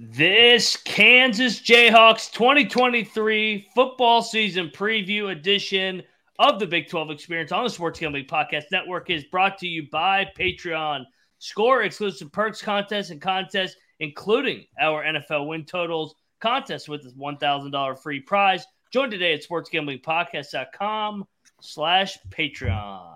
This Kansas Jayhawks 2023 football season preview edition of the Big 12 Experience on the Sports Gambling Podcast Network is brought to you by Patreon. Score exclusive perks, contests, and contests, including our NFL win totals contest with this $1,000 free prize. Join today at sportsgamblingpodcast.com slash Patreon.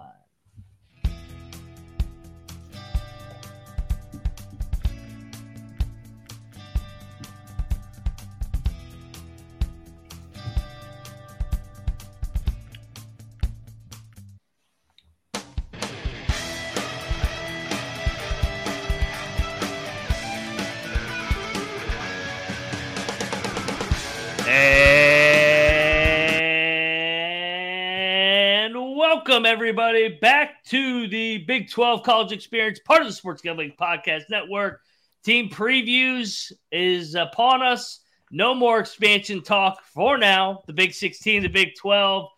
Everybody back to the Big 12 College Experience, part of the Sports Gambling Podcast Network. Team previews is upon us. No more expansion talk for now. The Big 16, the Big 12.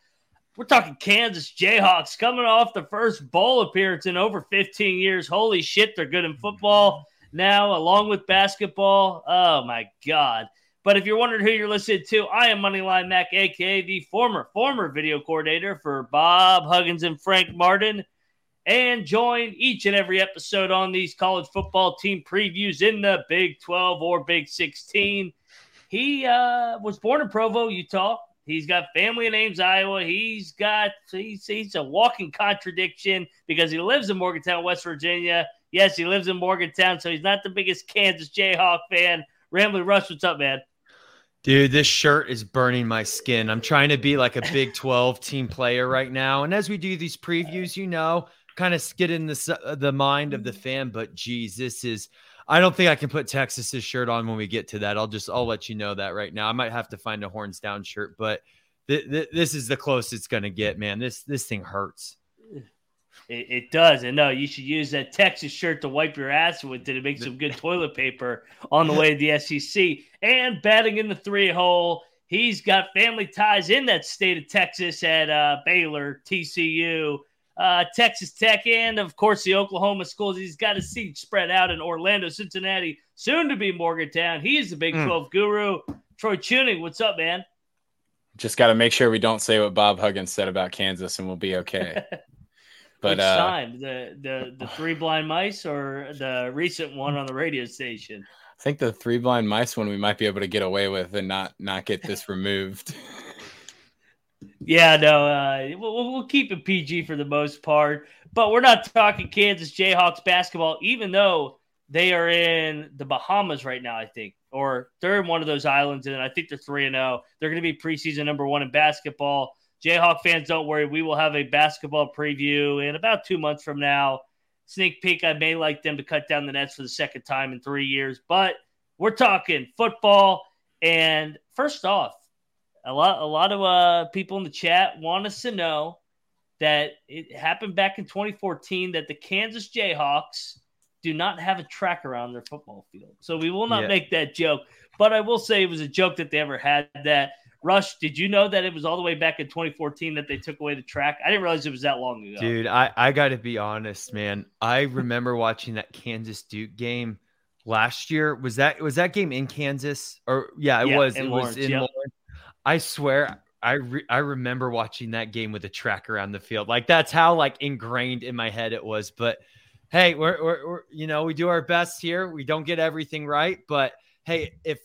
We're talking Kansas Jayhawks coming off the first bowl appearance in over 15 years. Holy shit, they're good in football now, along with basketball. Oh my God. But if you're wondering who you're listening to, I am Moneyline Mac, aka the former former video coordinator for Bob Huggins and Frank Martin, and join each and every episode on these college football team previews in the Big 12 or Big 16. He uh, was born in Provo, Utah. He's got family in Ames, Iowa. He's got he's, he's a walking contradiction because he lives in Morgantown, West Virginia. Yes, he lives in Morgantown, so he's not the biggest Kansas Jayhawk fan. Rambling Rush, what's up, man? Dude, this shirt is burning my skin. I'm trying to be like a Big 12 team player right now. And as we do these previews, you know, kind of get in the, uh, the mind of the fan. But geez, this is, I don't think I can put Texas's shirt on when we get to that. I'll just, I'll let you know that right now. I might have to find a horns down shirt, but th- th- this is the closest it's going to get, man. This, this thing hurts. It, it, does. And no, you should use that Texas shirt to wipe your ass with to make some good toilet paper on the way to the SEC. And batting in the three hole, he's got family ties in that state of Texas at uh, Baylor, TCU, uh, Texas Tech, and of course the Oklahoma schools. He's got a seat spread out in Orlando, Cincinnati, soon to be Morgantown. He is the Big 12 mm. guru. Troy Chewning, what's up, man? Just got to make sure we don't say what Bob Huggins said about Kansas, and we'll be okay. But Which uh, time the the the three blind mice or the recent one on the radio station? I think the three blind mice one we might be able to get away with and not not get this removed. yeah, no, uh, we'll, we'll keep it PG for the most part, but we're not talking Kansas Jayhawks basketball, even though they are in the Bahamas right now. I think, or they're in one of those islands, and I think they're three and zero. Oh. They're going to be preseason number one in basketball. Jayhawk fans, don't worry. We will have a basketball preview in about two months from now. Sneak peek, I may like them to cut down the nets for the second time in three years, but we're talking football. And first off, a lot, a lot of uh, people in the chat want us to know that it happened back in 2014 that the Kansas Jayhawks do not have a track around their football field. So we will not yeah. make that joke. But I will say it was a joke that they ever had that. Rush, did you know that it was all the way back in 2014 that they took away the track? I didn't realize it was that long ago. Dude, I, I got to be honest, man. I remember watching that Kansas Duke game last year. Was that was that game in Kansas? Or yeah, it yeah, was. It Lawrence, was in yep. Lawrence. I swear, I re- I remember watching that game with a track around the field. Like that's how like ingrained in my head it was. But hey, we're, we're, we're you know we do our best here. We don't get everything right, but hey, if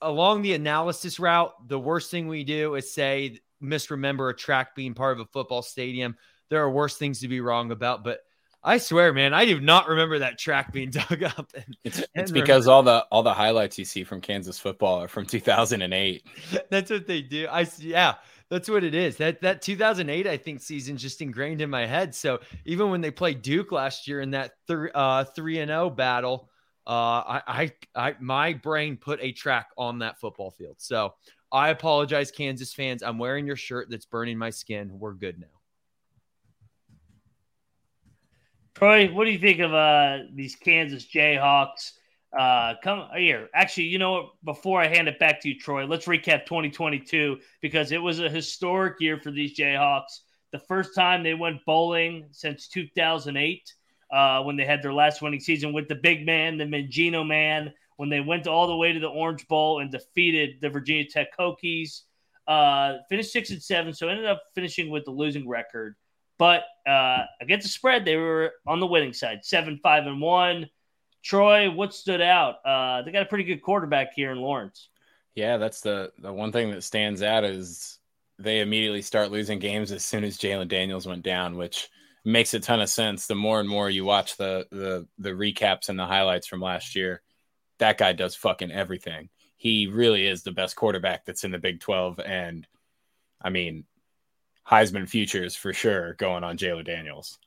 along the analysis route, the worst thing we do is say misremember a track being part of a football stadium. There are worse things to be wrong about, but I swear, man, I do not remember that track being dug up. And, it's, it's because all the all the highlights you see from Kansas football are from 2008. That's what they do. I yeah, that's what it is. That that 2008 I think season just ingrained in my head. So even when they played Duke last year in that three uh, three and zero oh battle, uh, I, I, I, my brain put a track on that football field. So I apologize, Kansas fans. I'm wearing your shirt that's burning my skin. We're good now. Troy, what do you think of uh, these Kansas Jayhawks? Uh, come here. Actually, you know what? Before I hand it back to you, Troy, let's recap 2022 because it was a historic year for these Jayhawks. The first time they went bowling since 2008. Uh, when they had their last winning season with the big man, the Mangino man, when they went all the way to the Orange Bowl and defeated the Virginia Tech Hokies. Uh, finished six and seven, so ended up finishing with the losing record. But uh, against the spread, they were on the winning side, seven, five, and one. Troy, what stood out? Uh, they got a pretty good quarterback here in Lawrence. Yeah, that's the the one thing that stands out is they immediately start losing games as soon as Jalon Daniels went down, which makes a ton of sense. The more and more you watch the the the recaps and the highlights from last year, that guy does fucking everything. He really is the best quarterback that's in the Big 12 and I mean Heisman futures for sure going on Jalon Daniels.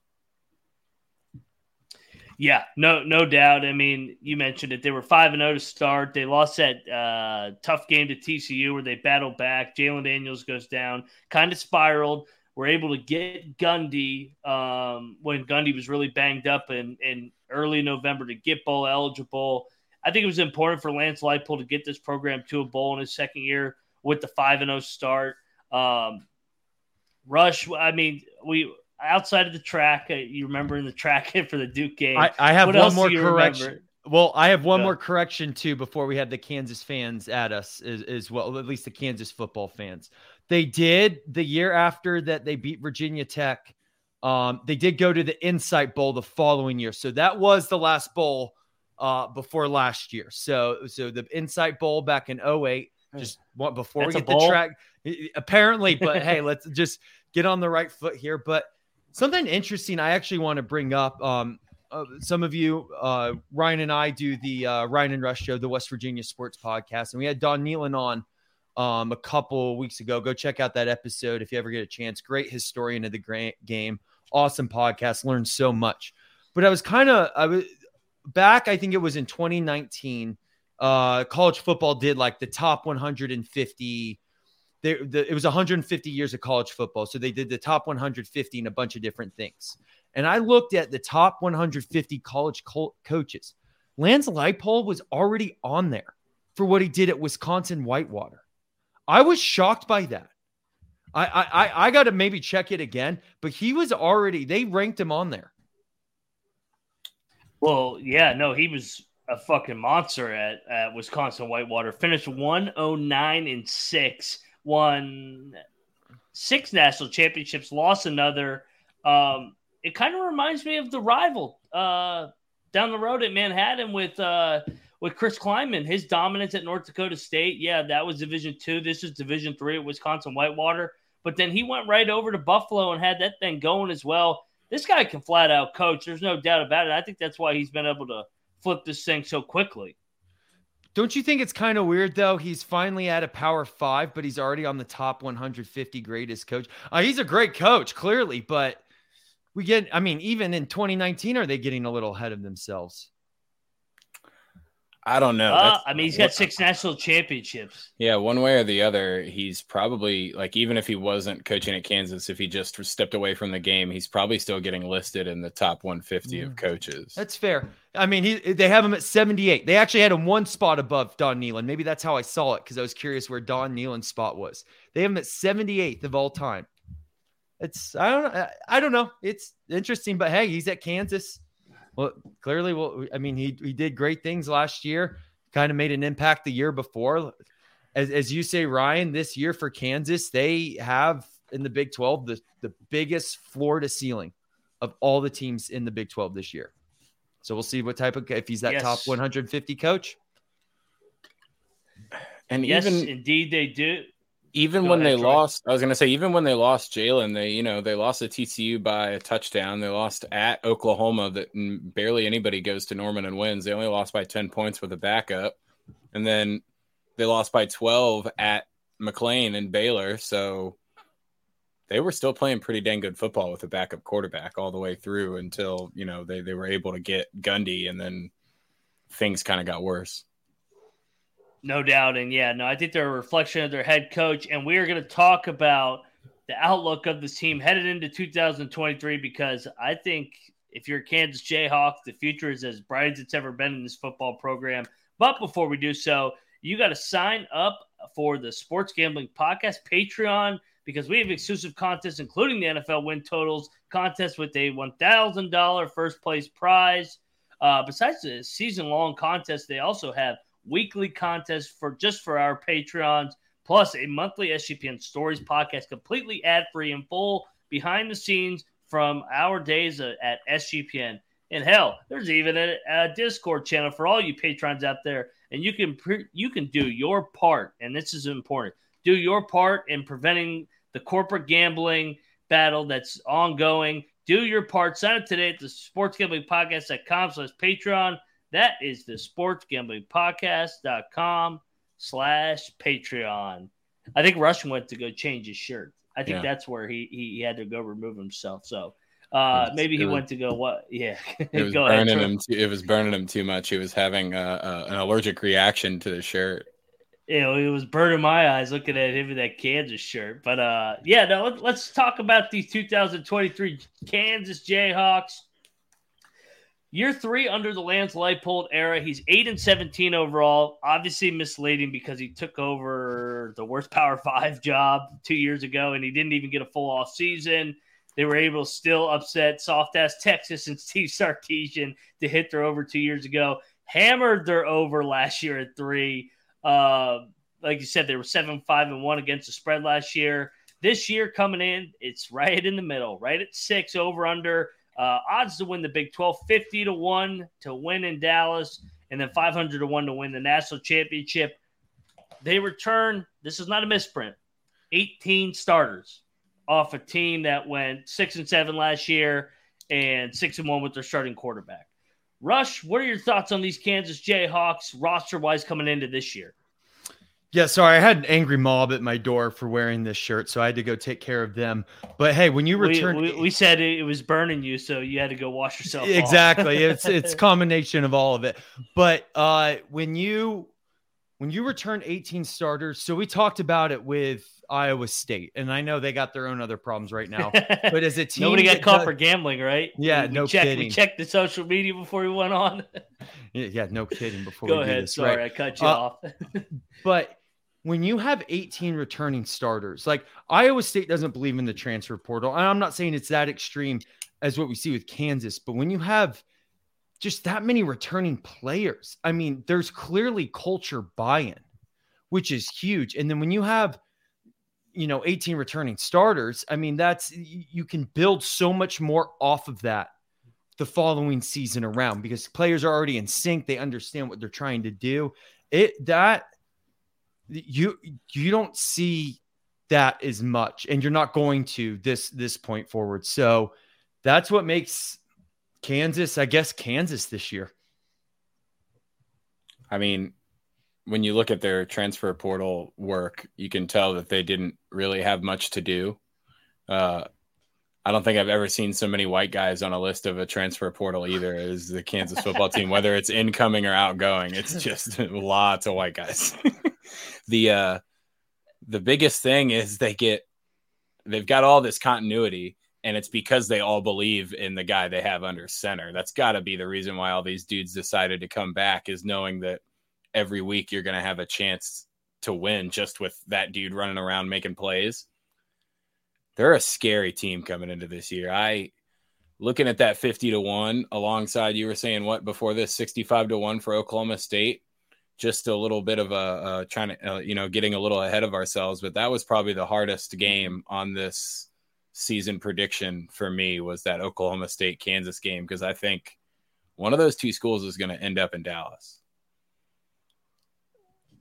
Yeah, no, no doubt. I mean, you mentioned it. They were five and zero oh to start. They lost that uh, tough game to TCU where they battled back. Jalon Daniels goes down, kind of spiraled. We're able to get Gundy um, when Gundy was really banged up in, in early November to get bowl eligible. I think it was important for Lance Leipold to get this program to a bowl in his second year with the five and zero oh start. Um, Rush, I mean, we outside of the track, uh, you remember in the track for the Duke game. I, I have what one more correction. Remember? Well, I have one more correction too before we had the Kansas fans at us as, as well, at least the Kansas football fans. They did the year after that they beat Virginia Tech. Um, they did go to the Insight Bowl the following year, so that was the last bowl uh, before last year. So, so the Insight Bowl back in 08, just before That's we get the track, apparently. But hey, let's just get on the right foot here. But something interesting I actually want to bring up. Um, uh, some of you, uh, Ryan and I do the uh, Ryan and Rush show, the West Virginia Sports Podcast, and we had Don Nehlen on um, a couple weeks ago. Go check out that episode if you ever get a chance. Great historian of the game, awesome podcast. Learned so much. But I was kind of I was back. I think it was in 2019. Uh, college football did like the top 150 they, the, it was 150 years of college football. So they did the top 150 and a bunch of different things. And I looked at the top 150 college co- coaches. Lance Leipold was already on there for what he did at Wisconsin Whitewater. I was shocked by that. I I I got to maybe check it again, but he was already they ranked him on there. Well, yeah, no, he was a fucking monster at, at Wisconsin Whitewater. Finished 109 and 6 won six national championships, lost another. Um, it kind of reminds me of the rival uh, down the road at Manhattan with uh, with Chris Klieman. His dominance at North Dakota State, yeah, that was Division two. This is Division three at Wisconsin Whitewater. But then he went right over to Buffalo and had that thing going as well. This guy can flat out coach. There's no doubt about it. I think that's why he's been able to flip this thing so quickly. Don't you think it's kind of weird though? He's finally at a power five, but he's already on the top 150 greatest coach. Uh, he's a great coach, clearly, but we get, I mean, even in 2019, are they getting a little ahead of themselves? I don't know. Uh, I mean, he's got six national championships. Yeah, one way or the other, he's probably like even if he wasn't coaching at Kansas, if he just stepped away from the game, he's probably still getting listed in the top 150 yeah. of coaches. That's fair. I mean, he they have him at 78. They actually had him one spot above Don Nehlen. Maybe that's how I saw it because I was curious where Don Nehlen's spot was. They have him at 78th of all time. It's I don't I don't know. It's interesting, but hey, he's at Kansas. Well, clearly, well, I mean, he he did great things last year. Kind of made an impact the year before. As, as you say, Ryan, this year for Kansas, they have in the Big 12 the, the biggest floor to ceiling of all the teams in the Big 12 this year. So we'll see what type of if he's that yes. top 150 coach. And yes, even indeed they do even when ahead, they Troy. lost, I was going to say, even when they lost Jalon, they, you know, they lost to TCU by a touchdown. They lost at Oklahoma that barely anybody goes to Norman and wins. They only lost by 10 points with a backup. And then they lost by 12 at McLane and Baylor. So they were still playing pretty dang good football with a backup quarterback all the way through until, you know, they, they were able to get Gundy and then things kind of got worse. No doubt. And yeah, no, I think they're a reflection of their head coach. And we are going to talk about the outlook of this team headed into 2023 because I think if you're a Kansas Jayhawk, the future is as bright as it's ever been in this football program. But before we do so, you got to sign up for the Sports Gambling Podcast Patreon because we have exclusive contests, including the NFL win totals contest with a $1,000 first place prize. Uh, besides the season long contest, they also have weekly contests for just for our Patreons, plus a monthly SGPN Stories podcast, completely ad free and full behind the scenes from our days at SGPN. And hell, there's even a, a Discord channel for all you patrons out there, and you can pre- you can do your part, and this is important. Do your part in preventing the corporate gambling battle that's ongoing. Do your part. Sign up today at the Sports Gambling Podcast.com slash Patreon. That is the Sports Gambling Podcast.com slash Patreon. I think Rush went to go change his shirt. I think yeah. that's where he, he, he had to go remove himself. So uh, maybe he was, went to go what? Yeah, it was burning ahead, him. Too, it was burning him too much. He was having a, a, an allergic reaction to the shirt. You know, it was burning my eyes looking at him in that Kansas shirt. But uh, yeah, no, let, let's talk about these 2023 Kansas Jayhawks. Year three under the Lance Leipold era. He's eight and 17 overall. Obviously misleading because he took over the worst Power Five job two years ago, and he didn't even get a full off season. They were able to still upset soft ass Texas and Steve Sarkisian to hit their over two years ago. Hammered their over last year at three. Uh, like you said, they were seven, five, and one against the spread last year. This year coming in, it's right in the middle, right at six over under. Uh, odds to win the Big 12 50 to 1 to win in Dallas, and then 500 to 1 to win the national championship. They return, this is not a misprint, 18 starters off a team that went six and seven last year and six and one with their starting quarterback. Rush, what are your thoughts on these Kansas Jayhawks roster wise coming into this year? Yeah, sorry, I had an angry mob at my door for wearing this shirt, so I had to go take care of them. But hey, when you return, we, we, we said it was burning you, so you had to go wash yourself. Exactly, it's it's combination of all of it. But uh, when you when you return 18 starters, so we talked about it with Iowa State, and I know they got their own other problems right now. But as a team, nobody got caught does, for gambling, right? Yeah, we, no checked, kidding. We checked the social media before we went on. yeah, yeah, no kidding. Before go we ahead, this, sorry, right? I cut you uh, off. but when you have 18 returning starters, like Iowa State doesn't believe in the transfer portal, and I'm not saying it's that extreme as what we see with Kansas, but when you have just that many returning players, I mean, there's clearly culture buy-in, which is huge. And then when you have you know 18 returning starters i mean that's you can build so much more off of that the following season around because players are already in sync they understand what they're trying to do it that you you don't see that as much and you're not going to this this point forward so that's what makes kansas i guess kansas this year i mean when you look at their transfer portal work, you can tell that they didn't really have much to do. Uh, I don't think I've ever seen so many white guys on a list of a transfer portal either as the Kansas football team, whether it's incoming or outgoing. It's just lots of white guys. the uh, the biggest thing is they get they've got all this continuity, and it's because they all believe in the guy they have under center. That's got to be the reason why all these dudes decided to come back is knowing that every week you're going to have a chance to win just with that dude running around making plays. They're a scary team coming into this year. I looking at that 50 to 1 alongside you were saying what before this 65 to 1 for Oklahoma State. Just a little bit of a trying to, uh, you know, getting a little ahead of ourselves, but that was probably the hardest game on this season prediction for me was that Oklahoma State Kansas game because I think one of those two schools is going to end up in Dallas.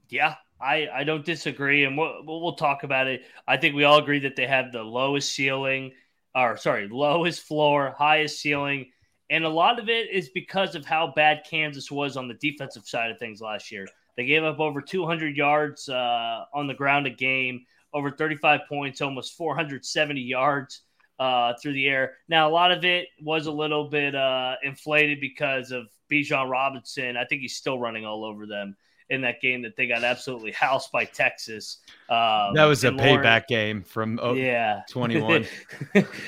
Yeah, I, I don't disagree, and we'll, we'll talk about it. I think we all agree that they have the lowest ceiling, or sorry, lowest floor, highest ceiling, and a lot of it is because of how bad Kansas was on the defensive side of things last year. They gave up over 200 yards uh, on the ground a game, over 35 points, almost 470 yards uh, through the air. Now, a lot of it was a little bit uh, inflated because of Bijan Robinson. I think he's still running all over them in that game that they got absolutely housed by Texas. Um, that was a payback game from oh, yeah 21.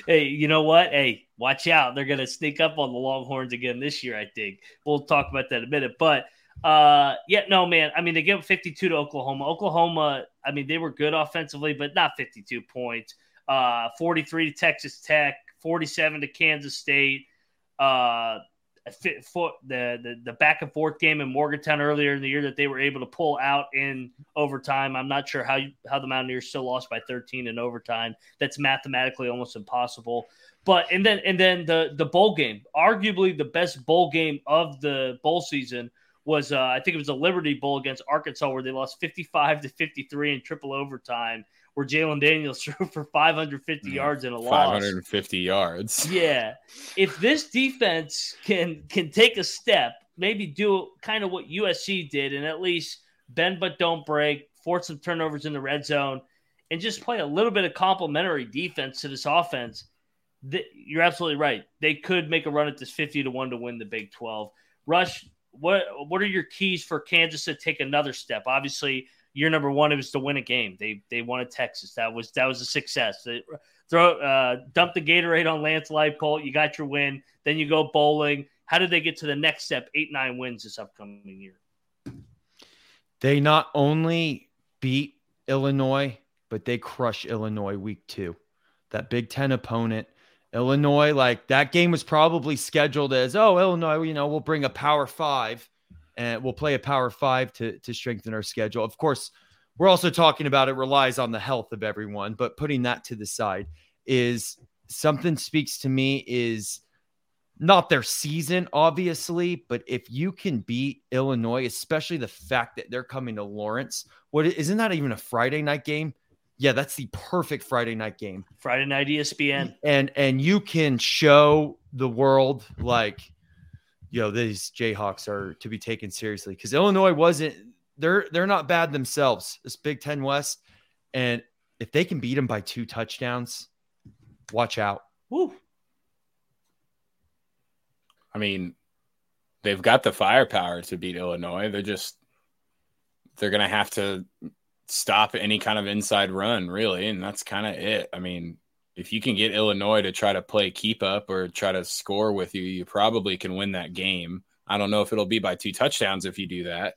hey, you know what? Hey, watch out. They're going to sneak up on the Longhorns again this year, I think. We'll talk about that in a minute. But uh, yeah, no, man. I mean, they give 52 to Oklahoma. Oklahoma I mean, they were good offensively, but not 52 points. Uh, 43 to Texas Tech, 47 to Kansas State. Uh, for the, the the back and forth game in Morgantown earlier in the year that they were able to pull out in overtime. I'm not sure how you, how the Mountaineers still lost by 13 in overtime. That's mathematically almost impossible. But and then and then the the bowl game, arguably the best bowl game of the bowl season was uh, I think it was a Liberty Bowl against Arkansas where they lost 55 to 53 in triple overtime where Jalon Daniels threw for 550 yeah, yards in a 550 loss. 550 yards. Yeah. If this defense can can take a step, maybe do kind of what USC did and at least bend but don't break, force some turnovers in the red zone, and just play a little bit of complementary defense to this offense, th- you're absolutely right. They could make a run at this 50 to 1 to win the Big 12. Rush, what what are your keys for Kansas to take another step? Obviously, year number one it was to win a game. They they won at Texas. That was that was a success. They throw uh, dump the Gatorade on Lance Leipold. You got your win. Then you go bowling. How did they get to the next step? Eight nine wins this upcoming year. They not only beat Illinois, but they crush Illinois week two. That Big Ten opponent. Illinois, like that game was probably scheduled as, oh, Illinois, you know, we'll bring a power five and we'll play a power five to to strengthen our schedule. Of course, we're also talking about it relies on the health of everyone, but putting that to the side is something speaks to me is not their season, obviously, but if you can beat Illinois, especially the fact that they're coming to Lawrence, what isn't that even a Friday night game? Yeah, that's the perfect Friday night game. Friday night ESPN. And and you can show the world like you know these Jayhawks are to be taken seriously because Illinois wasn't they're they're not bad themselves. This Big Ten West, and if they can beat them by two touchdowns, watch out. Woo. I mean, they've got the firepower to beat Illinois. They're just they're gonna have to stop any kind of inside run, really, and that's kind of it. I mean, if you can get Illinois to try to play keep up or try to score with you, you probably can win that game. I don't know if it'll be by two touchdowns if you do that,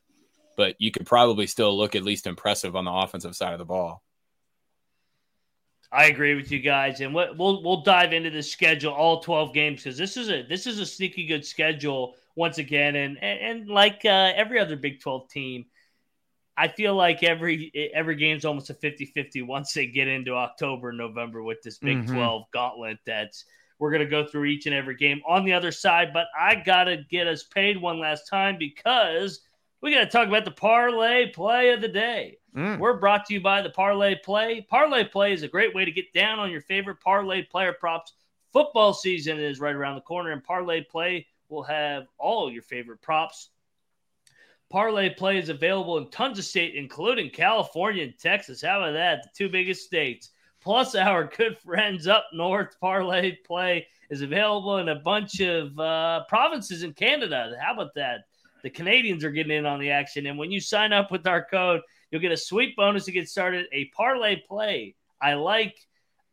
but you could probably still look at least impressive on the offensive side of the ball. I agree with you guys, and we'll we'll dive into the schedule, all twelve games, because this is a this is a sneaky good schedule once again, and and, like uh, every other Big Twelve team, I feel like every every game's almost a 50-50 once they get into October and November with this Big mm-hmm. 12 gauntlet that's we're going to go through each and every game on the other side, but I got to get us paid one last time because we got to talk about the parlay play of the day. Mm. We're brought to you by the Parlay Play. Parlay Play is a great way to get down on your favorite parlay player props. Football season is right around the corner, and Parlay Play will have all your favorite props Parlay play is available in tons of states, including California and Texas. How about that? The two biggest states. Plus, our good friends up north, Parlay Play is available in a bunch of uh, provinces in Canada. How about that? The Canadians are getting in on the action. And when you sign up with our code, you'll get a sweet bonus to get started a Parlay Play. I like.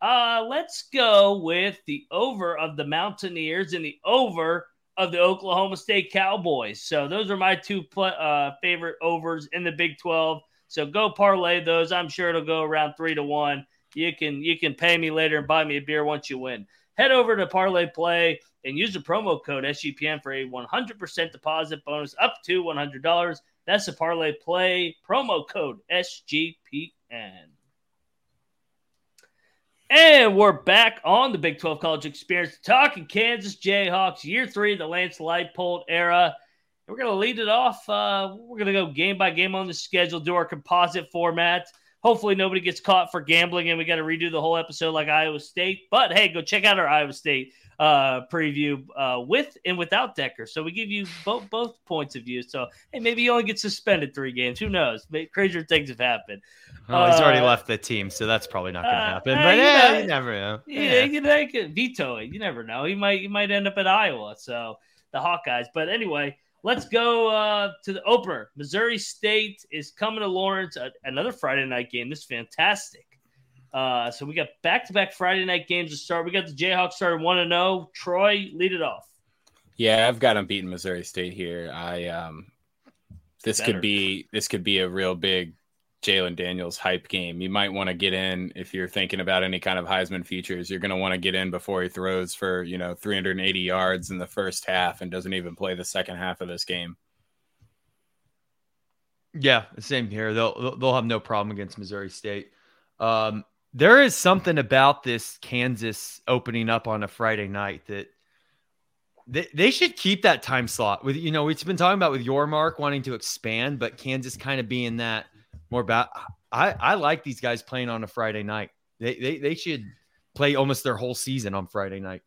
Uh, let's go with the over of the Mountaineers and the over of the Oklahoma State Cowboys. So those are my two uh, favorite overs in the Big 12. So go parlay those. I'm sure it'll go around three to one. You can you can pay me later and buy me a beer once you win. Head over to Parlay Play and use the promo code SGPN for a 100% deposit bonus up to $100. That's the Parlay Play promo code SGPN. And we're back on the Big 12 College Experience talking Kansas Jayhawks, year three, the Lance Leipold era. We're going to lead it off. Uh, we're going to go game by game on the schedule, do our composite format. Hopefully, nobody gets caught for gambling and we got to redo the whole episode like Iowa State. But hey, go check out our Iowa State uh, preview uh, with and without Decker. So we give you both both points of view. So hey, maybe you only get suspended three games. Who knows? Crazier things have happened. Well, he's already uh, left the team, so that's probably not going to uh, happen. but yeah, you, know, you never know. Yeah, you, know, you can veto it. You never know. He might he might end up at Iowa. So the Hawkeyes. But anyway. Let's go uh, to the opener. Missouri State is coming to Lawrence. another Friday night game. This is fantastic. Uh, so we got back to back Friday night games to start. We got the Jayhawks starting 1 0. Troy, lead it off. Yeah, I've got them beating Missouri State here. I um this Better. could be this could be a real big Jalon Daniels hype game. You might want to get in if you're thinking about any kind of Heisman futures. You're going to want to get in before he throws for, you know, 380 yards in the first half and doesn't even play the second half of this game. Yeah, same here. They'll they'll have no problem against Missouri State. Um, there is something about this Kansas opening up on a Friday night that they, they should keep that time slot with you know we've been talking about with Yormark wanting to expand, but Kansas kind of being that more about. I I like these guys playing on a Friday night. They they they should play almost their whole season on Friday night.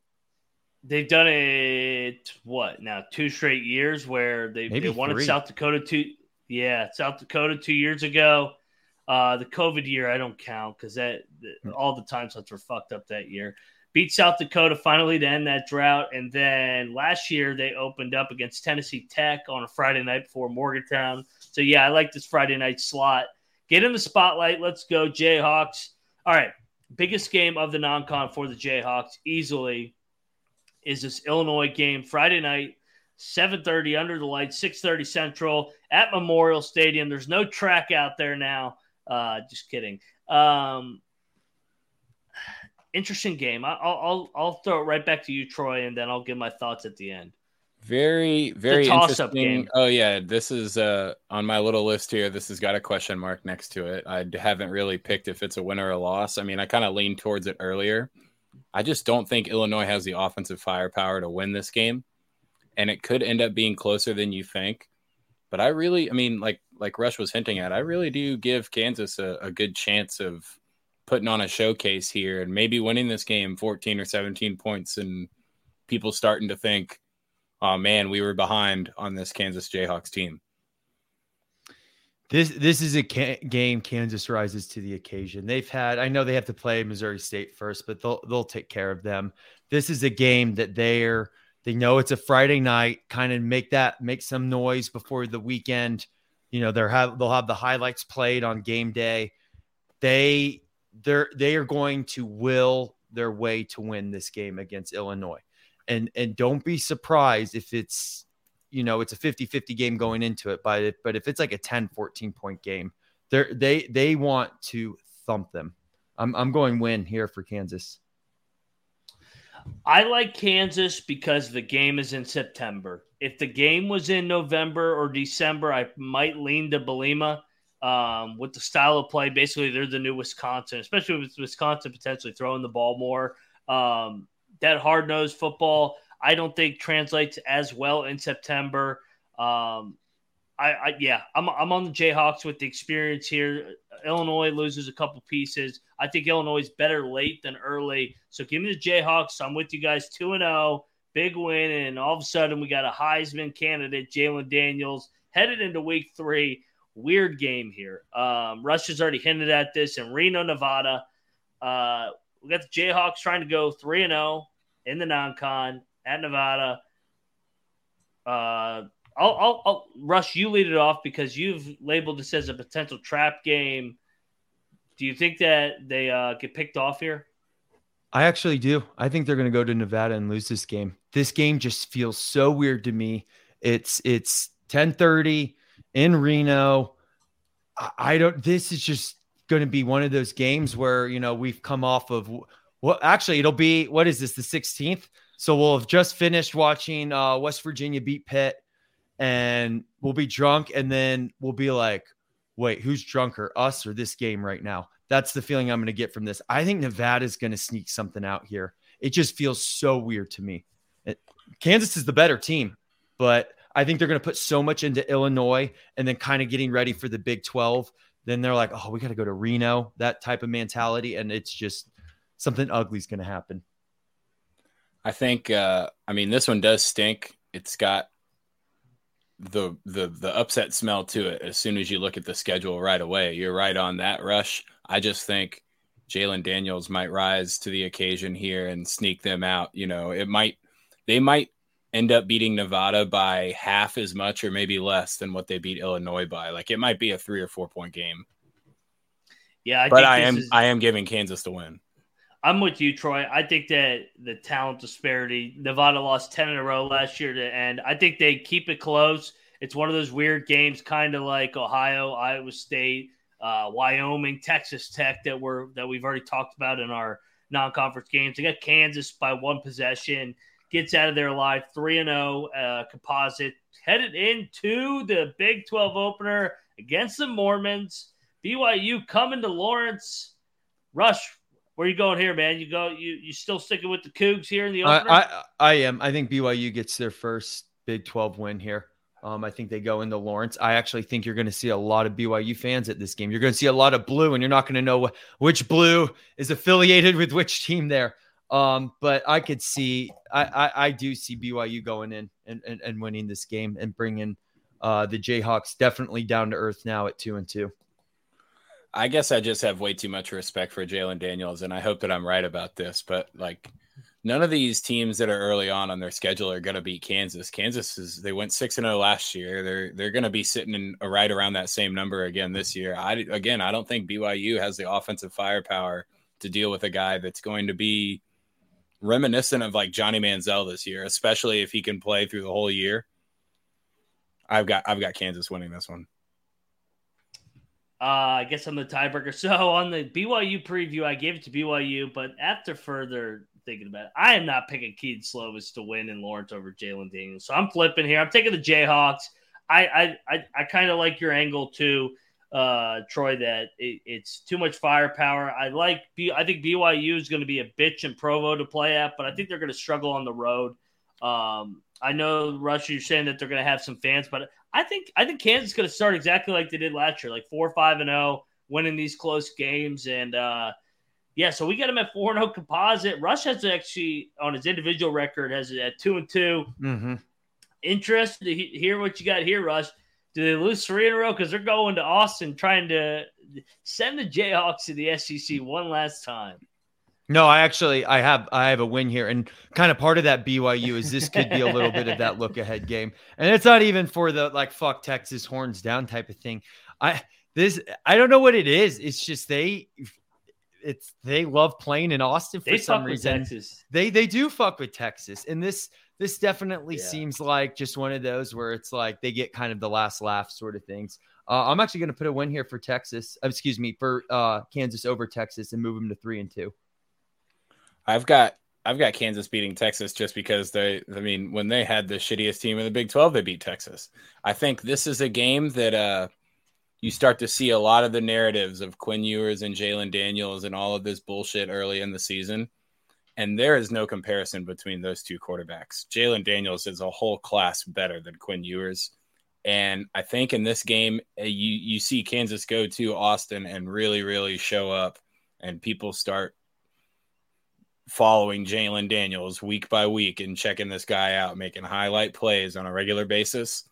They've done it what now two straight years where they Maybe they won in South Dakota two yeah South Dakota two years ago. Uh, the COVID year I don't count because that the, hmm. all the time slots were fucked up that year beat South Dakota finally to end that drought. And then last year they opened up against Tennessee Tech on a Friday night before Morgantown. So yeah, I like this Friday night slot. Get in the spotlight. Let's go, Jayhawks. All right, biggest game of the non-con for the Jayhawks easily is this Illinois game Friday night. 7:30 under the lights, 6:30 Central at Memorial Stadium. There's no track out there now. Uh, just kidding. Um, interesting game. I'll, I'll I'll throw it right back to you, Troy, and then I'll give my thoughts at the end. Very very interesting. Game. Oh yeah, this is uh on my little list here. This has got a question mark next to it. I haven't really picked if it's a win or a loss. I mean, I kind of leaned towards it earlier. I just don't think Illinois has the offensive firepower to win this game, and it could end up being closer than you think. But I really, I mean, like like Rush was hinting at, I really do give Kansas a, a good chance of putting on a showcase here and maybe winning this game 14 or 17 points and people starting to think, oh man, we were behind on this Kansas Jayhawks team. This this is a ca- game Kansas rises to the occasion. They've had I know they have to play Missouri State first, but they'll they'll take care of them. This is a game that they're they know it's a Friday night, kind of make that make some noise before the weekend. You know, they're have they'll have the highlights played on game day. They they're they are going to will their way to win this game against Illinois. And and don't be surprised if it's you know, it's a 50-50 game going into it, but if, but if it's like a 10-14 point game, they they they want to thump them. I'm I'm going win here for Kansas. I like Kansas because the game is in September. If the game was in November or December, I might lean to Bielema um, with the style of play. Basically, they're the new Wisconsin, especially with Wisconsin potentially throwing the ball more. Um, that hard nosed football, I don't think translates as well in September. Um, I, I, yeah, I'm I'm on the Jayhawks with the experience here. Illinois loses a couple pieces. I think Illinois is better late than early. So give me the Jayhawks. I'm with you guys, two and zero, oh, big win, and all of a sudden we got a Heisman candidate, Jalon Daniels, headed into Week Three weird game here. Um, Rush has already hinted at this in Reno, Nevada. Uh, we got the Jayhawks trying to go 3 and 0 in the non con at Nevada. Uh, I'll, I'll, I'll, Rush, you lead it off because you've labeled this as a potential trap game. Do you think that they uh, get picked off here? I actually do. I think they're going to go to Nevada and lose this game. This game just feels so weird to me. It's it's 10:30 in Reno. I don't. This is just going to be one of those games where you know we've come off of. Well, actually, it'll be what is this? The 16th. So we'll have just finished watching uh, West Virginia beat Pitt, and we'll be drunk, and then we'll be like, "Wait, who's drunker, us or this game right now?" That's the feeling I'm going to get from this. I think Nevada's going to sneak something out here. It just feels so weird to me. It, Kansas is the better team, but I think they're going to put so much into Illinois and then kind of getting ready for the Big 12. Then they're like, oh, we got to go to Reno, that type of mentality. And it's just something ugly is going to happen. I think, uh, I mean, this one does stink. It's got the the the upset smell to it as soon as you look at the schedule right away. You're right on that rush. I just think Jalon Daniels might rise to the occasion here and sneak them out. You know, it might they might end up beating Nevada by half as much or maybe less than what they beat Illinois by. Like it might be a three or four point game. Yeah, I but I am is, I am giving Kansas to win. I'm with you, Troy. I think that the talent disparity, Nevada lost 10 in a row last year to end. I think they keep it close. It's one of those weird games, kind of like Ohio, Iowa State. uh, Wyoming, Texas Tech that we're that we've already talked about in our non-conference games. They got Kansas by one possession, gets out of their live three and zero oh, uh, composite, headed into the Big Twelve opener against the Mormons. BYU coming to Lawrence. Rush, where you going here, man? You go. You you still sticking with the Cougs here in the opener? I, I, I am. I think BYU gets their first Big Twelve win here. Um, I think they go into Lawrence. I actually think you're going to see a lot of BYU fans at this game. You're going to see a lot of blue, and you're not going to know which blue is affiliated with which team there. Um, but I could see, I, I, I do see BYU going in and, and, and winning this game and bringing uh, the Jayhawks definitely down to earth now at two and two. I guess I just have way too much respect for Jalon Daniels, and I hope that I'm right about this. But like, none of these teams that are early on on their schedule are going to beat Kansas. Kansas is they went six and zero oh last year. They're they're going to be sitting in right around that same number again this year. I again I don't think BYU has the offensive firepower to deal with a guy that's going to be reminiscent of like Johnny Manziel this year, especially if he can play through the whole year. I've got I've got Kansas winning this one. Uh, I guess I'm the tiebreaker. So on the BYU preview, I gave it to BYU, but after further thinking about it. I am not picking Kedon Slovis to win in Lawrence over Jalon Daniels. So I'm flipping here. I'm taking the Jayhawks. I I I, I kind of like your angle too, uh, Troy. That it, it's too much firepower. I like. B, I think BYU is going to be a bitch in Provo to play at, but I think they're going to struggle on the road. Um, I know Rush, you're saying that they're going to have some fans, but I think I think Kansas is going to start exactly like they did last year, like four, five, and zero, winning these close games, and uh, yeah, so we got him at 4 and 0 composite. Rush has actually, on his individual record, has it at 2 and 2. Mm-hmm. Interested to hear what you got here, Rush. Do they lose three in a row? Because they're going to Austin trying to send the Jayhawks to the SEC one last time. No, I actually I have I have a win here, and kind of part of that BYU is this could be a little bit of that look ahead game, and it's not even for the like fuck Texas horns down type of thing. I this I don't know what it is. It's just they it's they love playing in Austin for they some reason. They they do fuck with Texas, and this this definitely yeah. seems like just one of those where it's like they get kind of the last laugh sort of things. Uh, I'm actually going to put a win here for Texas. Uh, excuse me for uh, Kansas over Texas and move them to three and two. I've got I've got Kansas beating Texas just because they, I mean, when they had the shittiest team in the Big 12, they beat Texas. I think this is a game that uh, you start to see a lot of the narratives of Quinn Ewers and Jalon Daniels and all of this bullshit early in the season. And there is no comparison between those two quarterbacks. Jalon Daniels is a whole class better than Quinn Ewers. And I think in this game, uh, you, you see Kansas go to Austin and really, really show up, and people start following Jalon Daniels week by week and checking this guy out, making highlight plays on a regular basis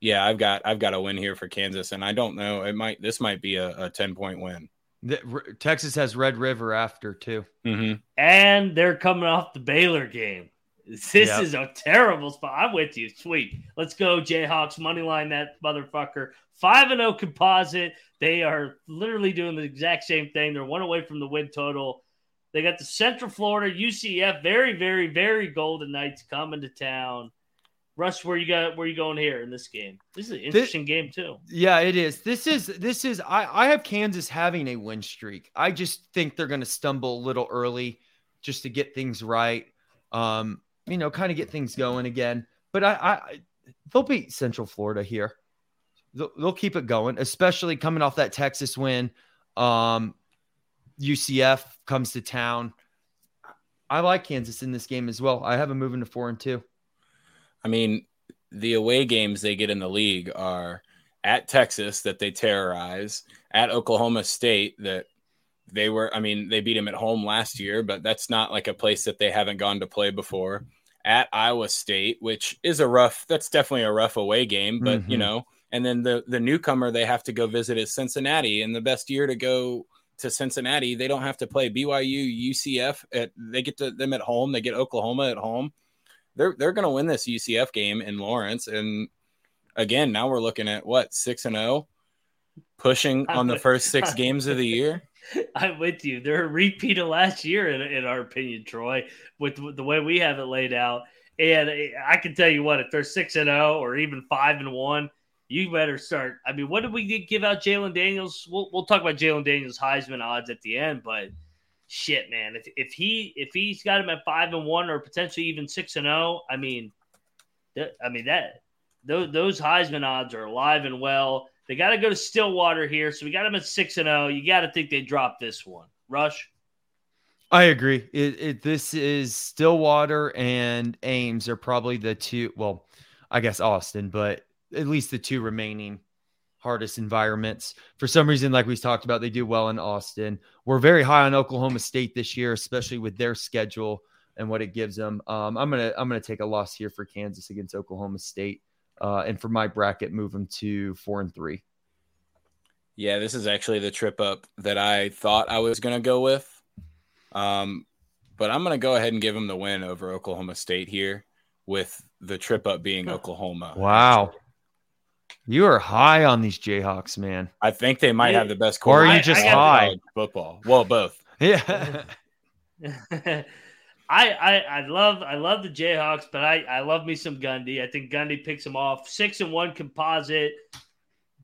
yeah, I've got I've got a win here for Kansas, and I don't know. It might this might be a, a ten point win. The, Texas has Red River after too, mm-hmm. and they're coming off the Baylor game. This yep. is a terrible spot. I'm with you. Sweet. Let's go, Jayhawks. Money line that motherfucker. 5 and 0 composite. They are literally doing the exact same thing. They're one away from the win total. They got the Central Florida UCF, very, very, very Golden Knights coming to town. Russ, where you got where you going here in this game? This is an interesting this, game too. Yeah, it is. This is this is I, I have Kansas having a win streak. I just think they're gonna stumble a little early just to get things right. Um, you know, kind of get things going again. But I, I they'll beat Central Florida here. They'll, they'll keep it going, especially coming off that Texas win. Um, UCF comes to town. I like Kansas in this game as well. I have them moving to four and two. I mean, the away games they get in the league are at Texas that they terrorize, at Oklahoma State that they were, I mean, they beat them at home last year, but that's not like a place that they haven't gone to play before. At Iowa State, which is a rough, that's definitely a rough away game, but mm-hmm. you know, and then the the newcomer they have to go visit is Cincinnati, and the best year to go to Cincinnati, they don't have to play BYU, UCF. At, they get to them at home. They get Oklahoma at home they're they're going to win this UCF game in Lawrence. And again, now we're looking at what six and zero, oh, pushing on the first six games of the year. I'm with you. They're a repeat of last year, in, in our opinion, Troy, with, the way we have it laid out. And eh, I can tell you what, if they're six and zero oh or even five and one, you better start. I mean, what did we give out Jalon Daniels? We'll we'll talk about Jalon Daniels Heisman odds at the end, but shit, man, if if he if he's got him at five and one or potentially even six and zero, oh, I mean, th- I mean that those those Heisman odds are alive and well. They got to go to Stillwater here, so we got them at six and zero. Oh. You got to think they drop this one. Rush. I agree. It, it, this is Stillwater and Ames are probably the two. Well, I guess Austin, but at least the two remaining hardest environments. For some reason, like we talked about, they do well in Austin. We're very high on Oklahoma State this year, especially with their schedule and what it gives them. Um, I'm gonna I'm gonna take a loss here for Kansas against Oklahoma State, uh, and for my bracket, move them to four and three. Yeah, this is actually the trip up that I thought I was gonna go with. Um, but I'm going to go ahead and give them the win over Oklahoma State here with the trip up being Oklahoma. Wow. You are high on these Jayhawks, man. I think they might have the best Or are you just high? Football. Well, both. Yeah. I, I I love I love the Jayhawks, but I, I love me some Gundy. I think Gundy picks them off. Six and one composite.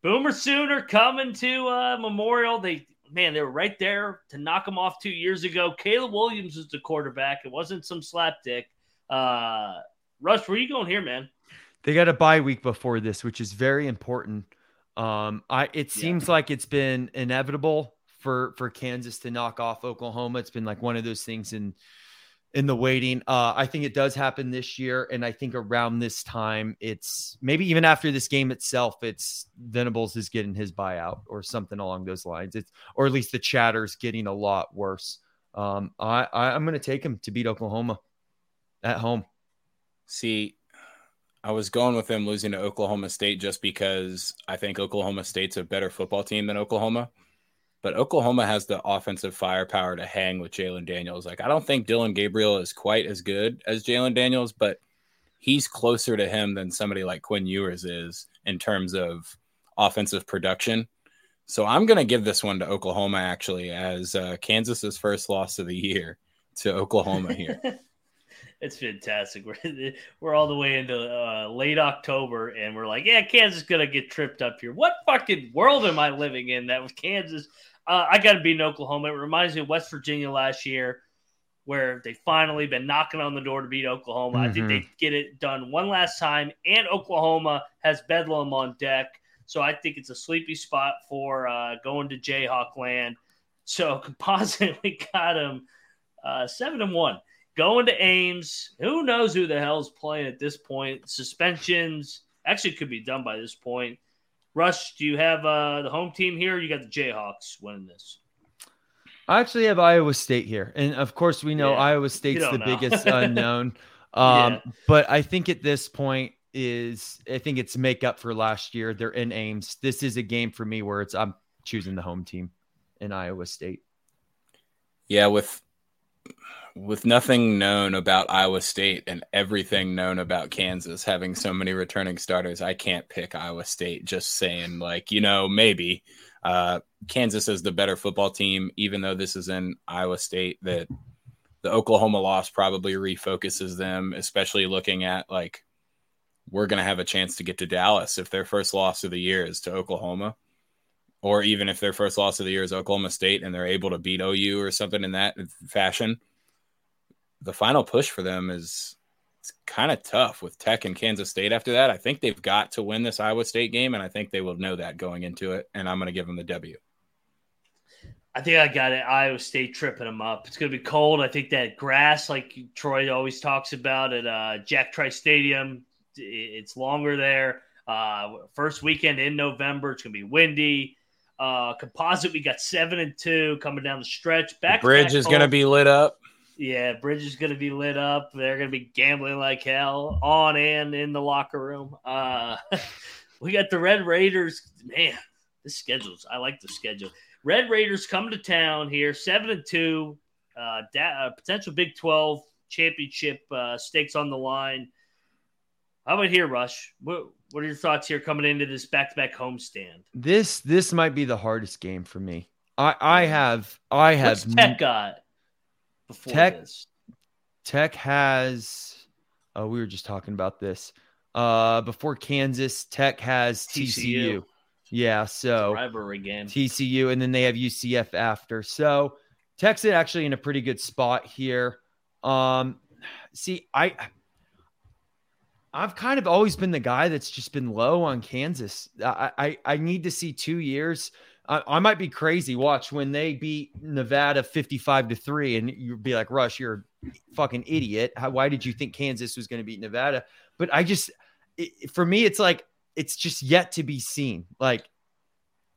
Boomer Sooner coming to uh, Memorial. They man, they were right there to knock them off two years ago. Caleb Williams was the quarterback. It wasn't some slapdick. Uh, Rush, where you going here, man? They got a bye week before this, which is very important. Um, I it seems yeah. like it's been inevitable for for Kansas to knock off Oklahoma. It's been like one of those things in in the waiting. Uh, I think it does happen this year, and I think around this time, it's maybe even after this game itself, it's Venables is getting his buyout or something along those lines. It's or at least the chatter's getting a lot worse. Um, I, I I'm going to take him to beat Oklahoma at home. See, I was going with them losing to Oklahoma State just because I think Oklahoma State's a better football team than Oklahoma but Oklahoma has the offensive firepower to hang with Jalon Daniels. Like, I don't think Dillon Gabriel is quite as good as Jalon Daniels, but he's closer to him than somebody like Quinn Ewers is in terms of offensive production. So I'm going to give this one to Oklahoma actually as uh, Kansas's first loss of the year to Oklahoma here. it's fantastic. We're we're all the way into uh, late October, and we're like, yeah, Kansas is gonna get tripped up here. What fucking world am I living in that with Kansas uh, I got to be in Oklahoma. It reminds me of West Virginia last year, where they finally been knocking on the door to beat Oklahoma. Mm-hmm. I think they mm-hmm. get it done one last time, and Oklahoma has Bedlam on deck. So I think it's a sleepy spot for uh, going to Jayhawk land. So composite, we got them uh, seven and one. Going to Ames. Who knows who the hell's playing at this point? Suspensions actually could be done by this point. Rush, do you have uh, the home team here? you got the Jayhawks winning this? I actually have Iowa State here, and of course we know yeah, Iowa State's the know. biggest unknown. Um, yeah. But I think at this point is I think it's make up for last year. They're in Ames. This is a game for me where it's I'm choosing the home team in Iowa State. Yeah, with with nothing known about Iowa State and everything known about Kansas having so many returning starters, I can't pick Iowa State. Just saying, like, you know, maybe uh, Kansas is the better football team, even though this is in Iowa State, that the Oklahoma loss probably refocuses them, especially looking at like we're going to have a chance to get to Dallas if their first loss of the year is to Oklahoma. Or even if their first loss of the year is Oklahoma State and they're able to beat OU or something in that fashion, the final push for them is it's kind of tough with Tech and Kansas State after that. I think they've got to win this Iowa State game, and I think they will know that going into it. And I'm going to give them the W. I think I got it. Iowa State tripping them up. It's going to be cold. I think that grass, like Troy always talks about at uh, Jack Trice Stadium, it's longer there. Uh, first weekend in November, it's going to be windy. Uh, composite, we got seven and two coming down the stretch. Back the bridge is going to be lit up. Yeah, bridge is going to be lit up. They're going to be gambling like hell on and in the locker room. Uh, we got the Red Raiders. Man, the schedules. I like the schedule. Red Raiders come to town here, seven and two. Uh, da- uh, potential Big Twelve championship uh, stakes on the line. How about here, Rush? What, what are your thoughts here coming into this back-to-back homestand? This this might be the hardest game for me. I I have I have What's Tech got before Tech, this? Tech has. Oh, we were just talking about this. Uh, before Kansas, Tech has TCU. TCU. Yeah, so rivalry game. TCU, and then they have UCF after. So Texas actually in a pretty good spot here. Um, see, I I've kind of always been the guy that's just been low on Kansas. I I, I need to see two years. I, might be crazy. Watch when they beat Nevada fifty-five to three, and you'd be like, "Rush, you're a fucking idiot. How, why did you think Kansas was going to beat Nevada?" But I just, it, for me, it's like it's just yet to be seen, like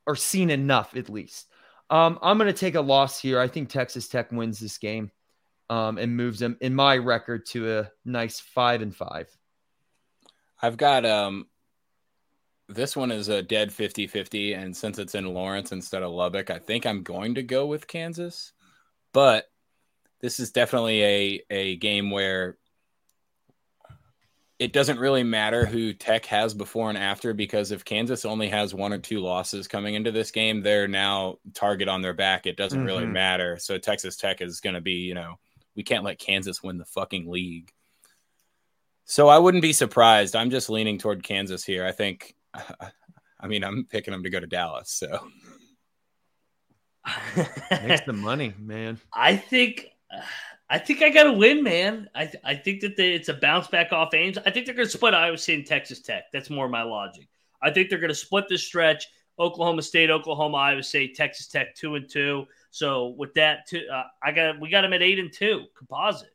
or seen enough at least. Um, I'm going to take a loss here. I think Texas Tech wins this game um, and moves them in my record to a nice five and five. I've got um this one is a dead 50-50 and since it's in Lawrence instead of Lubbock, I think I'm going to go with Kansas. But this is definitely a a game where it doesn't really matter who Tech has before and after because if Kansas only has one or two losses coming into this game, they're now target on their back. It doesn't mm-hmm. really matter. So Texas Tech is going to be, you know, we can't let Kansas win the fucking league. So I wouldn't be surprised. I'm just leaning toward Kansas here. I think, I mean, I'm picking them to go to Dallas. So makes the money, man. I think, I think I got to win, man. I, th- I think that they, it's a bounce back off Ames. I think they're going to split Iowa State and Texas Tech. That's more my logic. I think they're going to split this stretch. Oklahoma State, Oklahoma, Iowa State, Texas Tech, two and two. So with that, two, uh, I got we got them at eight and two composite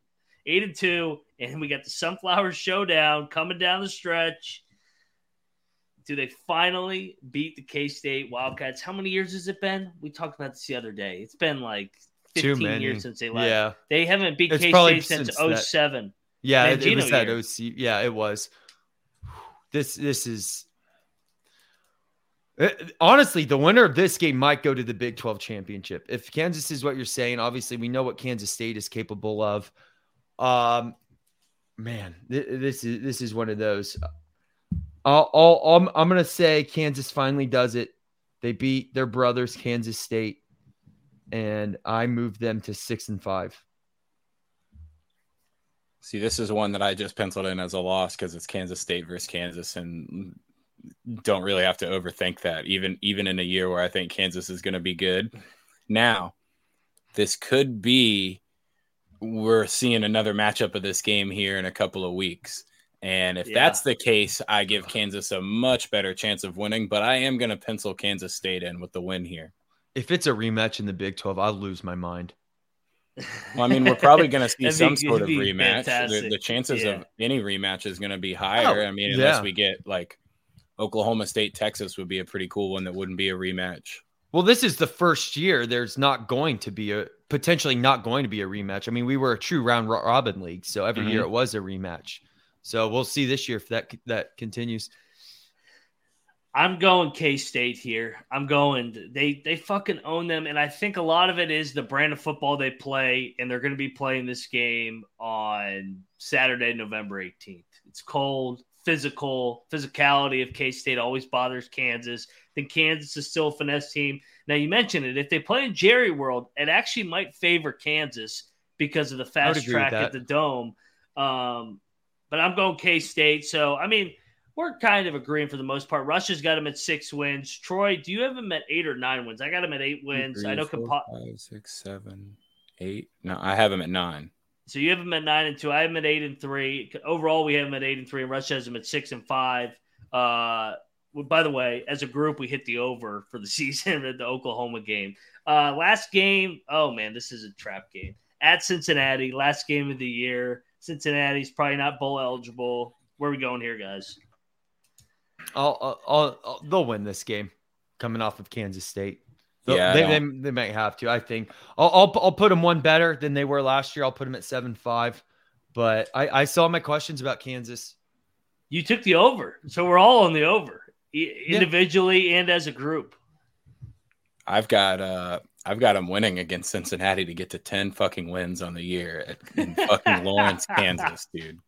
eight and two, and we got the Sunflower Showdown coming down the stretch. Do they finally beat the K State Wildcats? How many years has it been? We talked about this the other day. It's been like 15 years since they left. Yeah. They haven't beat K State since, since 07. Yeah, it, it was that year. OC. Yeah, it was. This this is it, honestly the winner of this game might go to the Big 12 championship. If Kansas is what you're saying, obviously we know what Kansas State is capable of. Um, man, th- this is this is one of those. I'll, I'll, I'm I'm gonna say Kansas finally does it. They beat their brothers, Kansas State, and I moved them to six and five. See, this is one that I just penciled in as a loss because it's Kansas State versus Kansas, and don't really have to overthink that. Even even in a year where I think Kansas is going to be good. Now, this could be we're seeing another matchup of this game here in a couple of weeks. And if yeah. that's the case, I give Kansas a much better chance of winning, but I am going to pencil Kansas State in with the win here. If it's a rematch in the Big 12, I'll lose my mind. Well, I mean, we're probably going to see some sort of rematch. The, the, chances yeah. of any rematch is going to be higher. Oh, I mean, unless yeah. we get like Oklahoma State, Texas would be a pretty cool one that wouldn't be a rematch. Well, this is the first year there's not going to be a potentially not going to be a rematch. I mean, we were a true round robin league, so every mm-hmm. year it was a rematch. So we'll see this year if that that continues. I'm going K State here. I'm going. They they fucking own them, and I think a lot of it is the brand of football they play, and they're going to be playing this game on Saturday, November 18th. It's cold, physical, physicality of K State always bothers Kansas. Then Kansas is still a finesse team. Now you mentioned it. If they play in Jerry World, it actually might favor Kansas because of the fast track at the dome. Um, but I'm going K State. So I mean, we're kind of agreeing for the most part. Rush's got him at six wins. Troy, do you have him at eight or nine wins? I got him at eight wins. Three, I know four, five, six, seven, eight. No, I have him at nine. So you have him at nine and two. I have him at eight and three. Overall, we have him at eight and three, and Russia has him at six and five. Uh, by the way, as a group, we hit the over for the season at the Oklahoma game. Uh, last game, oh man, this is a trap game at Cincinnati. Last game of the year. Cincinnati's probably not bowl eligible. Where are we going here, guys? I'll, I'll, I'll, they'll win this game coming off of Kansas State. They'll, yeah, they, they, they, might have to. I think I'll, I'll, I'll put them one better than they were last year. I'll put them at seven five. But I, I saw my questions about Kansas. You took the over, so we're all on the over individually yeah. and as a group. I've got uh I've got them winning against Cincinnati to get to 10 fucking wins on the year at, in fucking Lawrence, Kansas, dude.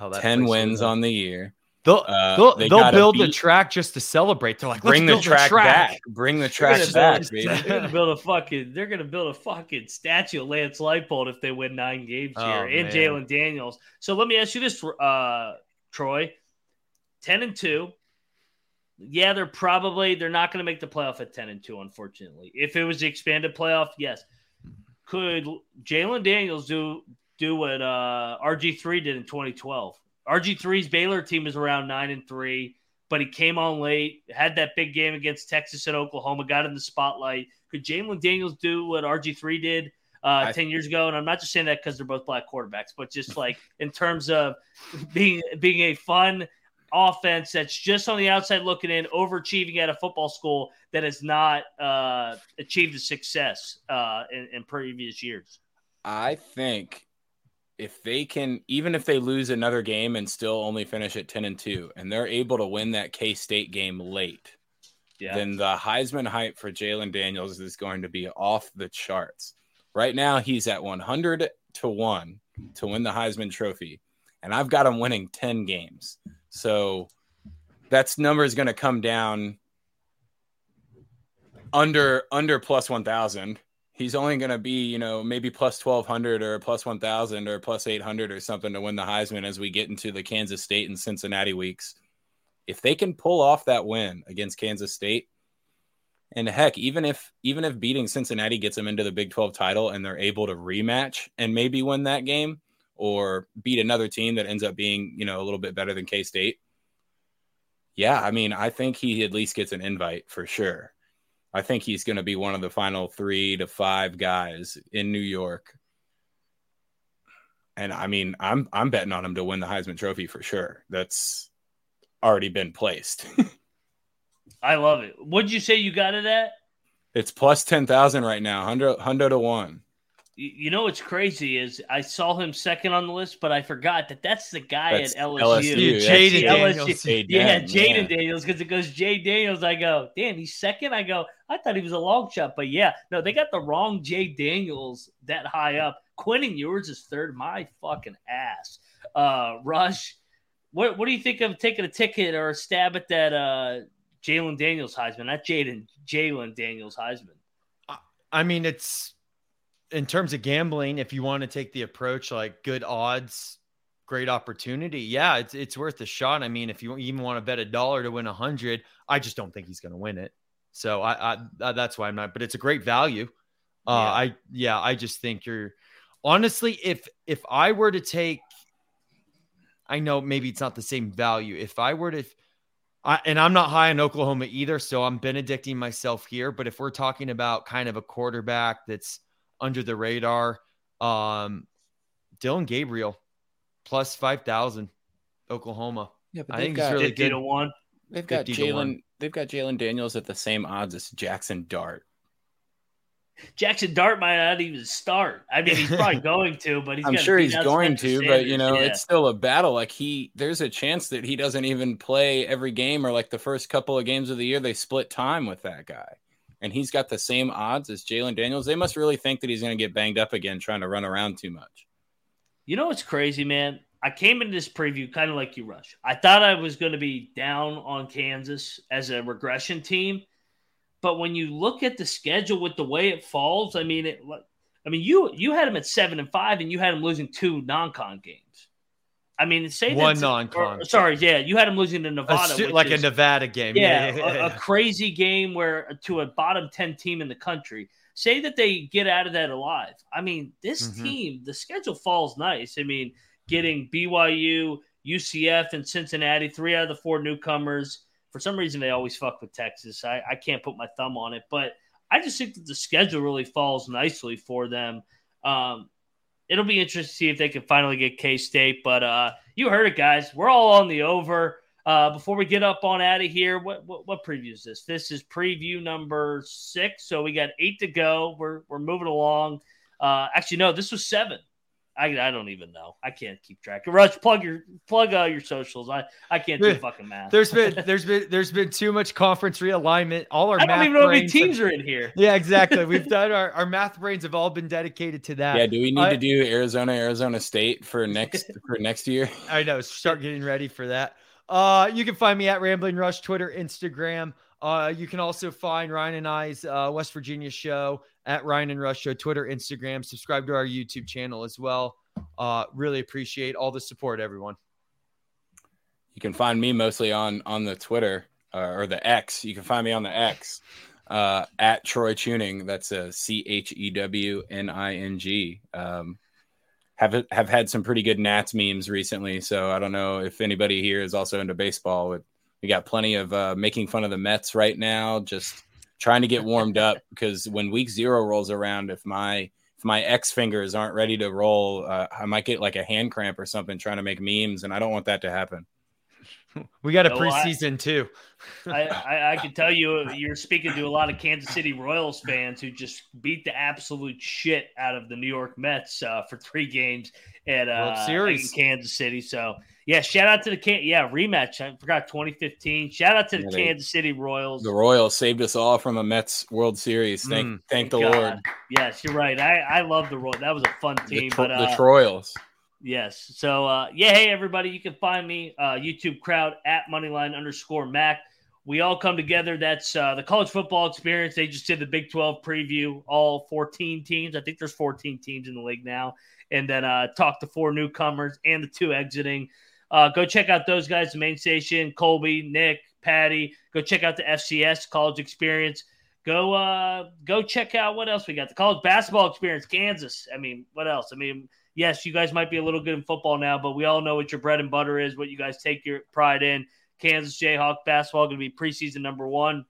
Oh, 10 wins on the year. They'll uh, they'll, they will build beat, the track just to celebrate. They're like, bring the track, the track, back. Bring the track back, build, baby. They're gonna build a fucking. They're gonna build a fucking statue of Lance Leipold if they win nine games oh, here, and Jalon Daniels. So let me ask you this, uh, Troy: 10 and 2. Yeah, they're probably they're not going to make the playoff at 10 and 2 unfortunately. If it was the expanded playoff, yes. Could Jalon Daniels do do what uh, RG3 did in 2012? RG3's Baylor team is around 9 and 3, but he came on late, had that big game against Texas and Oklahoma, got in the spotlight. Could Jalon Daniels do what RG3 did uh, 10 years ago. And I'm not just saying that because they're both black quarterbacks, but just like in terms of being being a fun offense that's just on the outside looking in, overachieving at a football school that has not uh, achieved the success uh, in, in previous years. I think if they can, even if they lose another game and still only finish at 10 and 2, and they're able to win that K State game late, yeah. then the Heisman hype for Jalon Daniels is going to be off the charts. Right now, he's at 100 to 1 to win the Heisman Trophy. And I've got him winning 10 games. So that's number is going to come down under under plus 1000 he's only going to be you know maybe plus 1200 or plus 1000 or plus 800 or something to win the heisman as we get into the kansas state and cincinnati weeks. If they can pull off that win against kansas state and heck, even if even if beating Cincinnati gets them into the Big 12 title and they're able to rematch and maybe win that game or beat another team that ends up being, you know, a little bit better than K-State. Yeah, I mean, I think he at least gets an invite for sure. I think he's going to be one of the final 3 to 5 guys in New York. And I mean, I'm I'm betting on him to win the Heisman Trophy for sure. That's already been placed. I love it. What'd you say you got it at? It's plus 10,000 right now, 100, 100 to 1. You know what's crazy is I saw him second on the list, but I forgot that that's the guy that's at LSU. LSU. Jayden Daniels. LSU. Yeah, Jayden yeah. Daniels. Because it goes Jay Daniels. I go, damn, he's second. I go, I thought he was a long shot, but yeah, no, they got the wrong Jay Daniels that high up. Quentin Ewers is third. My fucking ass. Uh, Rush, what what do you think of taking a ticket or a stab at that uh Jalon Daniels Heisman, not Jayden, Jalon Daniels Heisman. I mean, it's in terms of gambling, if you want to take the approach like good odds, great opportunity, yeah, it's it's worth a shot. I mean, if you even want to bet a dollar to win a hundred, I just don't think he's going to win it. So I, I, that's why I'm not. But it's a great value. Uh, yeah. I yeah, I just think you're honestly if if I were to take, I know maybe it's not the same value. If I were to I, and I'm not high on Oklahoma either, so I'm benedicting myself here. But if we're talking about kind of a quarterback that's under the radar, um, Dillon Gabriel plus five thousand, Oklahoma. Yeah, but I think got, he's really good. To one. They've got Jalon. They've got Jalon Daniels at the same odds as Jackson Dart. Jackson Dart might not even start. I mean, he's probably going to, but he's I'm sure he's going to, Sanders. but you know, yeah. it's still a battle. Like he, there's a chance that he doesn't even play every game, or like the first couple of games of the year, they split time with that guy, and he's got the same odds as Jalon Daniels. They must really think that he's going to get banged up again trying to run around too much. You know what's crazy, man? I came into this preview kind of like you, Rush. I thought I was going to be down on Kansas as a regression team but when you look at the schedule with the way it falls, I mean, it. I mean, you you had them at seven and five, and you had them losing two non-con games. I mean, say one non-con. Sorry, yeah, you had them losing to Nevada, a, like is, a Nevada game. Yeah, a, a, crazy game where to a bottom ten team in the country. Say that they get out of that alive. I mean, this mm-hmm. team, the schedule falls nice. I mean, getting BYU, UCF, and Cincinnati, three out of the four newcomers. For some reason, they always fuck with Texas. I, I can't put my thumb on it, but I just think that the schedule really falls nicely for them. Um, it'll be interesting to see if they can finally get K State. But uh, you heard it, guys. We're all on the over. Uh, before we get up on out of here, what, what, what preview is this? This is preview number six. So we got eight to go. We're we're moving along. Uh, actually, no, this was seven. I, I don't even know. I can't keep track. Rush, plug your plug uh, your socials. I, I can't do fucking math. There's been there's been there's been too much conference realignment. All our I don't even know how many teams are in here. Yeah, exactly. We've done our, our math brains have all been dedicated to that. Yeah. Do we need uh, to do Arizona Arizona State for next for next year? I know. Start getting ready for that. Uh, you can find me at Rambling Rush, Twitter, Instagram. Uh, you can also find Ryan and I's uh, West Virginia show at Ryan and Rush Show, Twitter, Instagram. Subscribe to our YouTube channel as well. Uh, really appreciate all the support, everyone. you can find me mostly on on the Twitter uh, or the X. You can find me on the X uh, at Troy Chewning. That's a C H E W N I N G. Um, have have had some pretty good Nats memes recently, so I don't know if anybody here is also into baseball. We got plenty of uh, making fun of the Mets right now, just trying to get warmed up because when week zero rolls around, if my if my X fingers aren't ready to roll, uh, I might get like a hand cramp or something trying to make memes, and I don't want that to happen. We got a preseason I, too. I, I, I, can tell you, you're speaking to a lot of Kansas City Royals fans who just beat the absolute shit out of the New York Mets uh, for three games at uh, Series. In Kansas City. So yeah, shout out to the can yeah rematch. I forgot 2015. Shout out to the yeah, they, Kansas City Royals. The Royals saved us all from a Mets World Series. Thank mm, thank, thank the God. Lord. Yes, you're right. I I love the Royals. That was a fun team. The, but, uh, the Royals. Yes. So uh, yeah, hey everybody, you can find me uh, YouTube crowd at moneyline underscore Mac. We all come together. That's uh, the college football experience. They just did the Big 12 preview, all 14 teams. I think there's 14 teams in the league now, and then uh, talk to four newcomers and the two exiting. Uh, go check out those guys, the main station, Colby, Nick, Patty. Go check out the FCS college experience. Go uh, go check out what else we got. The college basketball experience, Kansas. I mean, what else? I mean yes, you guys might be a little good in football now, but we all know what your bread and butter is, what you guys take your pride in. Kansas Jayhawk basketball going to be preseason number one.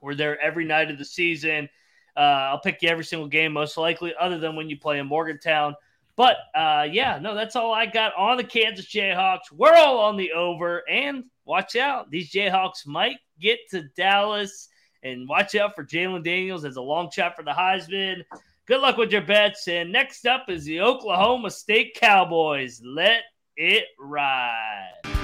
We're there every night of the season. Uh, I'll pick you every single game, most likely, other than when you play in Morgantown. But uh, yeah, no, that's all I got on the Kansas Jayhawks. We're all on the over, and watch out, these Jayhawks might get to Dallas. And watch out for Jalon Daniels as a long shot for the Heisman. Good luck with your bets. And next up is the Oklahoma State Cowboys. Let it ride.